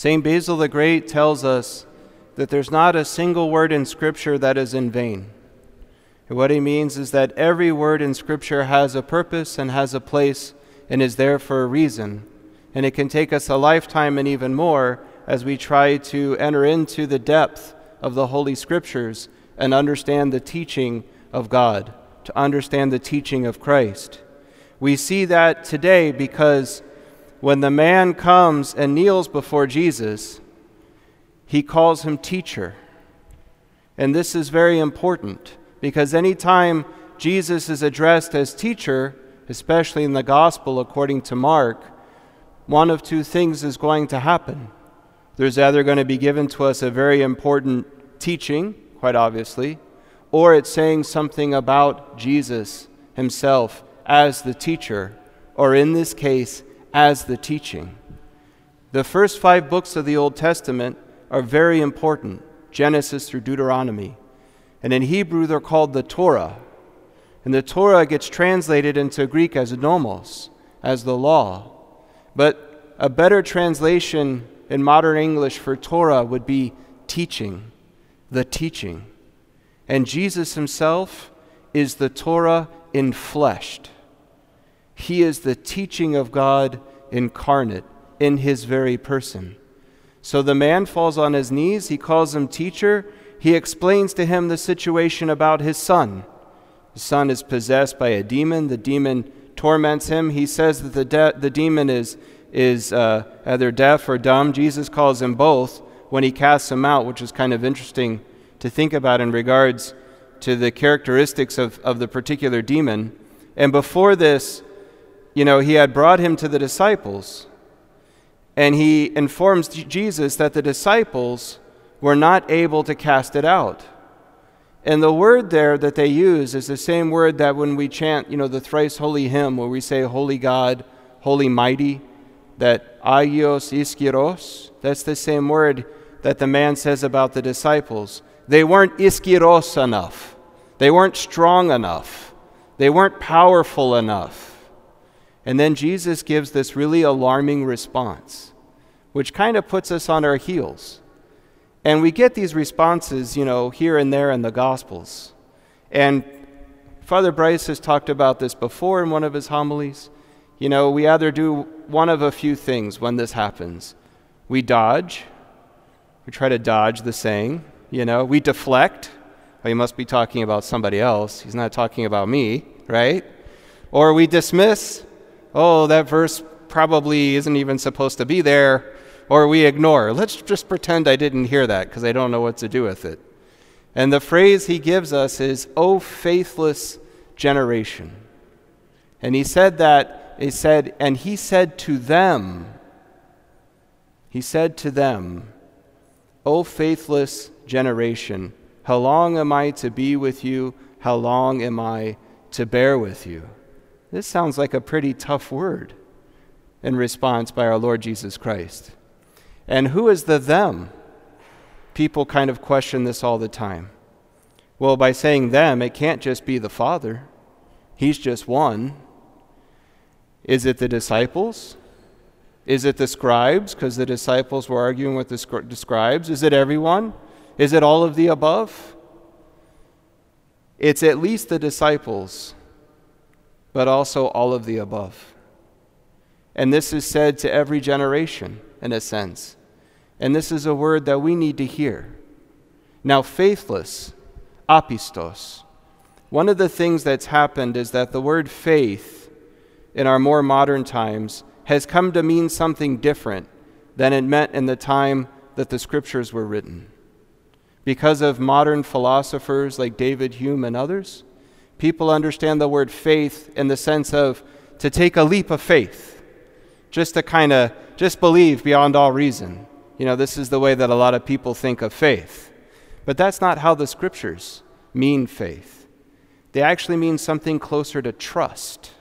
St. Basil the Great tells us that there's not a single word in Scripture that is in vain. And what he means is that every word in Scripture has a purpose and has a place and is there for a reason. And it can take us a lifetime and even more as we try to enter into the depth of the Holy Scriptures and understand the teaching of God, to understand the teaching of Christ. We see that today because when the man comes and kneels before Jesus, he calls him teacher. And this is very important because anytime Jesus is addressed as teacher, especially in the gospel according to Mark, one of two things is going to happen. There's either going to be given to us a very important teaching, quite obviously, or it's saying something about Jesus himself as the teacher, or in this case, as the teaching. The first five books of the Old Testament are very important Genesis through Deuteronomy. And in Hebrew, they're called the Torah. And the Torah gets translated into Greek as nomos, as the law. But a better translation in modern English for Torah would be teaching, the teaching. And Jesus himself is the Torah infleshed. He is the teaching of God incarnate in his very person. So the man falls on his knees. He calls him teacher. He explains to him the situation about his son. The son is possessed by a demon. The demon torments him. He says that the, de- the demon is, is uh, either deaf or dumb. Jesus calls him both when he casts him out, which is kind of interesting to think about in regards to the characteristics of, of the particular demon. And before this, you know, he had brought him to the disciples, and he informs Jesus that the disciples were not able to cast it out. And the word there that they use is the same word that when we chant, you know, the thrice holy hymn, where we say, Holy God, Holy Mighty, that agios iskiros, that's the same word that the man says about the disciples. They weren't iskiros enough, they weren't strong enough, they weren't powerful enough. And then Jesus gives this really alarming response, which kind of puts us on our heels. And we get these responses, you know, here and there in the Gospels. And Father Bryce has talked about this before in one of his homilies. You know, we either do one of a few things when this happens we dodge, we try to dodge the saying, you know, we deflect. Well, he must be talking about somebody else. He's not talking about me, right? Or we dismiss, oh, that verse probably isn't even supposed to be there, or we ignore. Let's just pretend I didn't hear that because I don't know what to do with it. And the phrase he gives us is, O faithless generation. And he said that, he said, and he said to them, he said to them, O faithless generation, how long am I to be with you? How long am I to bear with you? This sounds like a pretty tough word in response by our Lord Jesus Christ. And who is the them? People kind of question this all the time. Well, by saying them, it can't just be the Father, He's just one. Is it the disciples? Is it the scribes? Because the disciples were arguing with the scribes. Is it everyone? Is it all of the above? It's at least the disciples but also all of the above. And this is said to every generation, in a sense. And this is a word that we need to hear. Now, faithless, apistos. One of the things that's happened is that the word faith in our more modern times has come to mean something different than it meant in the time that the scriptures were written. Because of modern philosophers like David Hume and others, people understand the word faith in the sense of to take a leap of faith, just to kind of just believe beyond all reason. You know, this is the way that a lot of people think of faith. But that's not how the scriptures mean faith. They actually mean something closer to trust.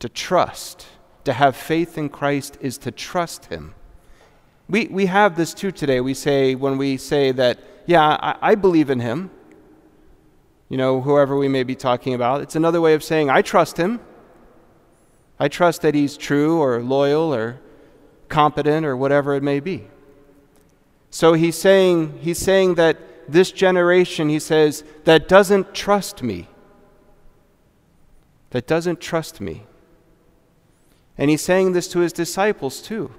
To trust, to have faith in Christ is to trust Him. We, we have this too today. We say, when we say that, yeah, I, I believe in Him, you know, whoever we may be talking about. It's another way of saying, I trust him. I trust that he's true or loyal or competent or whatever it may be. So he's saying, he's saying that this generation, he says, that doesn't trust me, that doesn't trust me. And he's saying this to his disciples too,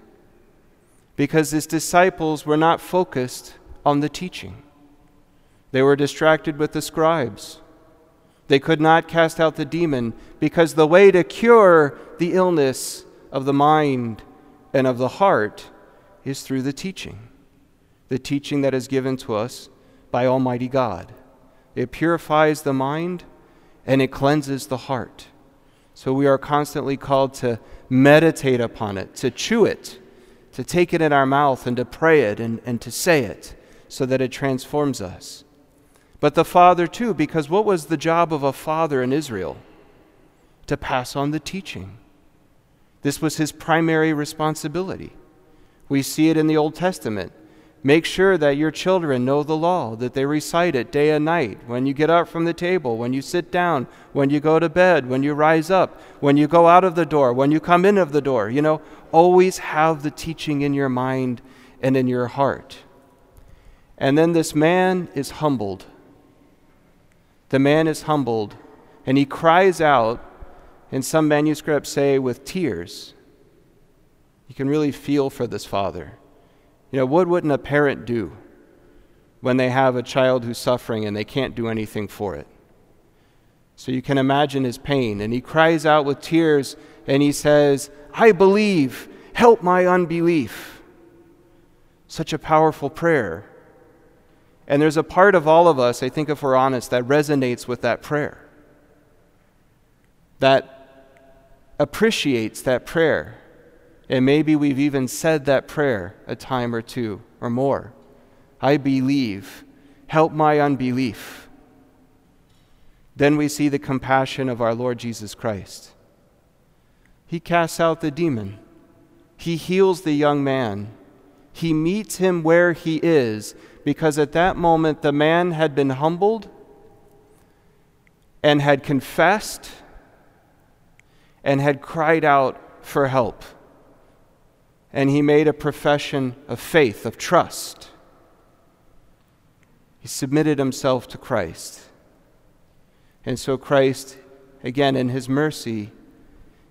because his disciples were not focused on the teaching. They were distracted with the scribes. They could not cast out the demon because the way to cure the illness of the mind and of the heart is through the teaching the teaching that is given to us by Almighty God. It purifies the mind and it cleanses the heart. So we are constantly called to meditate upon it, to chew it, to take it in our mouth and to pray it and, and to say it so that it transforms us. But the Father, too, because what was the job of a father in Israel? To pass on the teaching. This was his primary responsibility. We see it in the Old Testament. Make sure that your children know the law, that they recite it day and night, when you get up from the table, when you sit down, when you go to bed, when you rise up, when you go out of the door, when you come in of the door. You know, always have the teaching in your mind and in your heart. And then this man is humbled. The man is humbled, and he cries out, and some manuscripts say with tears. You can really feel for this father. You know, what wouldn't a parent do when they have a child who's suffering and they can't do anything for it? So you can imagine his pain. And he cries out with tears and he says, I believe, help my unbelief. Such a powerful prayer. And there's a part of all of us, I think if we're honest, that resonates with that prayer, that appreciates that prayer. And maybe we've even said that prayer a time or two or more. I believe. Help my unbelief. Then we see the compassion of our Lord Jesus Christ. He casts out the demon, he heals the young man, he meets him where he is, because at that moment the man had been humbled and had confessed and had cried out for help and he made a profession of faith, of trust. He submitted himself to Christ. And so, Christ, again, in his mercy,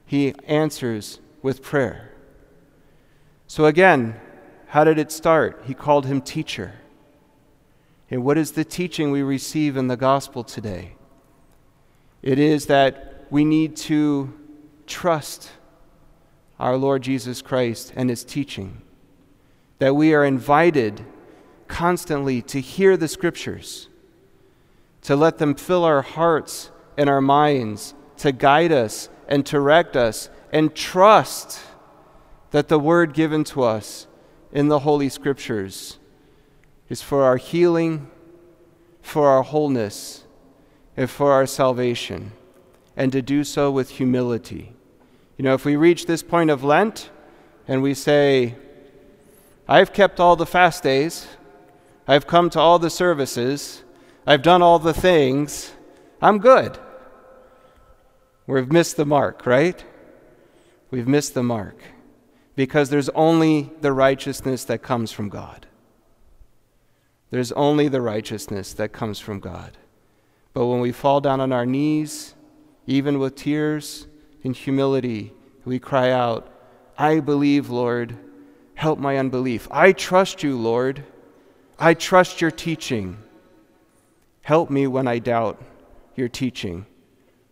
he answers with prayer. So, again, how did it start? He called him teacher. And what is the teaching we receive in the gospel today? It is that we need to trust our Lord Jesus Christ and his teaching. That we are invited constantly to hear the scriptures, to let them fill our hearts and our minds, to guide us and direct us, and trust that the word given to us in the Holy Scriptures is for our healing, for our wholeness, and for our salvation, and to do so with humility. You know, if we reach this point of Lent and we say, I've kept all the fast days, I've come to all the services, I've done all the things, I'm good. We've missed the mark, right? We've missed the mark because there's only the righteousness that comes from God. There's only the righteousness that comes from God. But when we fall down on our knees, even with tears, and humility, we cry out, I believe, Lord, help my unbelief. I trust you, Lord. I trust your teaching. Help me when I doubt your teaching.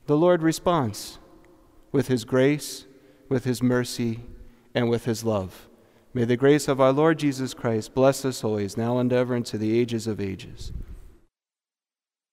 The Lord responds with his grace, with his mercy, and with his love. May the grace of our Lord Jesus Christ bless us always, now and ever, into the ages of ages.